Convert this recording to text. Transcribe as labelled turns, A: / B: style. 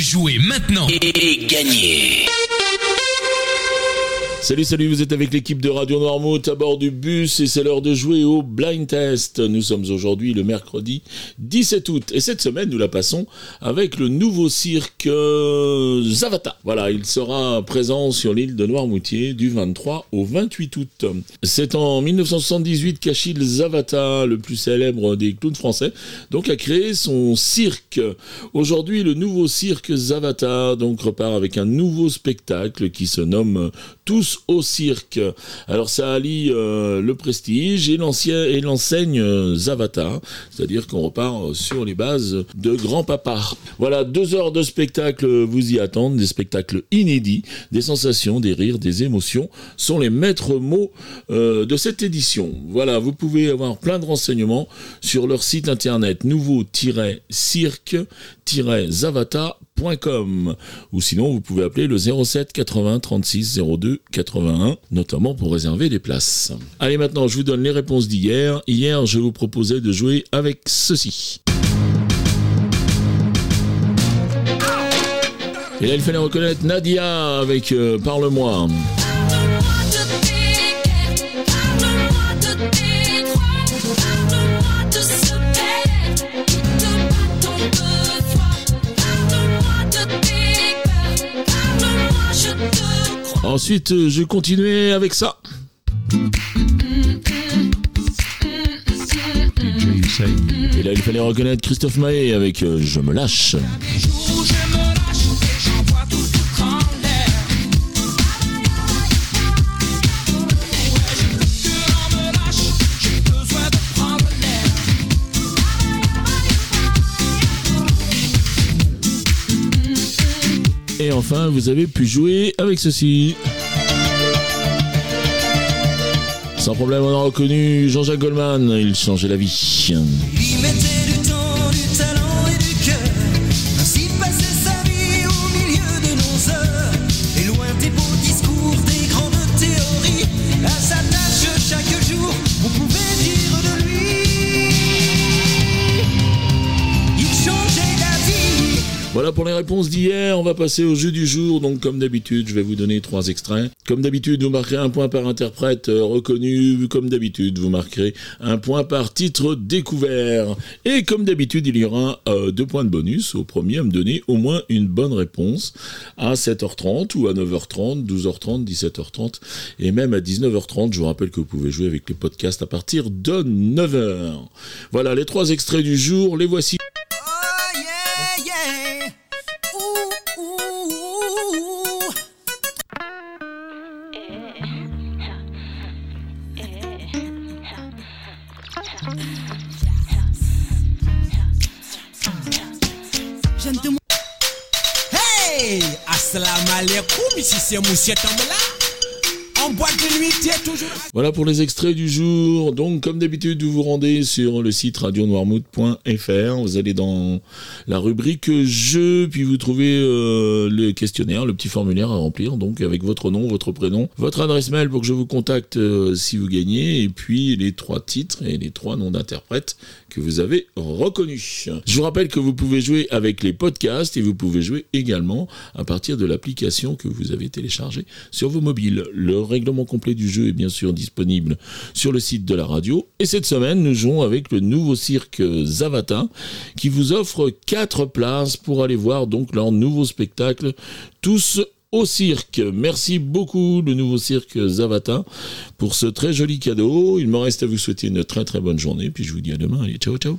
A: Jouez maintenant. Et gagnez
B: Salut, salut, vous êtes avec l'équipe de Radio Noirmouth à bord du bus et c'est l'heure de jouer au blind test. Nous sommes aujourd'hui le mercredi 17 août et cette semaine nous la passons avec le nouveau cirque euh, Zavata. Voilà, il sera présent sur l'île de Noirmoutier du 23 au 28 août. C'est en 1978 qu'Achille Zavata, le plus célèbre des clowns français, donc a créé son cirque. Aujourd'hui, le nouveau cirque Zavata donc repart avec un nouveau spectacle qui se nomme Tous au cirque. Alors ça allie euh, le prestige et l'ancien et l'enseigne euh, Zavata, c'est-à-dire qu'on repart euh, sur les bases de grand-papa. Voilà, deux heures de spectacle vous y attendent, des spectacles inédits, des sensations, des rires, des émotions sont les maîtres mots de cette édition. Voilà, vous pouvez avoir plein de renseignements sur leur site internet nouveau-cirque-zavata.com ou sinon vous pouvez appeler le 07 80 36 02 81, notamment pour réserver des places. Allez maintenant, je vous donne les réponses d'hier. Hier, je vous proposais de jouer avec ceci. Et là, il fallait reconnaître Nadia avec euh, Parle-moi. Ensuite, euh, je continuais avec ça. Et là, il fallait reconnaître Christophe Maé avec euh, Je me lâche. Et enfin, vous avez pu jouer avec ceci. Sans problème, on a reconnu Jean-Jacques Goldman, il changeait la vie. Voilà pour les réponses d'hier. On va passer au jeu du jour. Donc, comme d'habitude, je vais vous donner trois extraits. Comme d'habitude, vous marquerez un point par interprète euh, reconnu. Comme d'habitude, vous marquerez un point par titre découvert. Et comme d'habitude, il y aura euh, deux points de bonus au premier à me donner au moins une bonne réponse à 7h30 ou à 9h30, 12h30, 17h30 et même à 19h30. Je vous rappelle que vous pouvez jouer avec les podcasts à partir de 9h. Voilà les trois extraits du jour. Les voici.
C: Hey Assalamu alaikum, ici c'est Monsieur Tambala.
B: Voilà pour les extraits du jour. Donc, comme d'habitude, vous vous rendez sur le site radionoirmouth.fr. Vous allez dans la rubrique jeux, puis vous trouvez euh, le questionnaire, le petit formulaire à remplir. Donc, avec votre nom, votre prénom, votre adresse mail pour que je vous contacte euh, si vous gagnez, et puis les trois titres et les trois noms d'interprètes que vous avez reconnus. Je vous rappelle que vous pouvez jouer avec les podcasts et vous pouvez jouer également à partir de l'application que vous avez téléchargée sur vos mobiles. Le règlement complet du jeu est bien sûr disponible sur le site de la radio. Et cette semaine, nous jouons avec le nouveau cirque Zavata qui vous offre quatre places pour aller voir donc leur nouveau spectacle, tous au cirque. Merci beaucoup, le nouveau cirque Zavata, pour ce très joli cadeau. Il me reste à vous souhaiter une très très bonne journée, puis je vous dis à demain. Allez, ciao, ciao.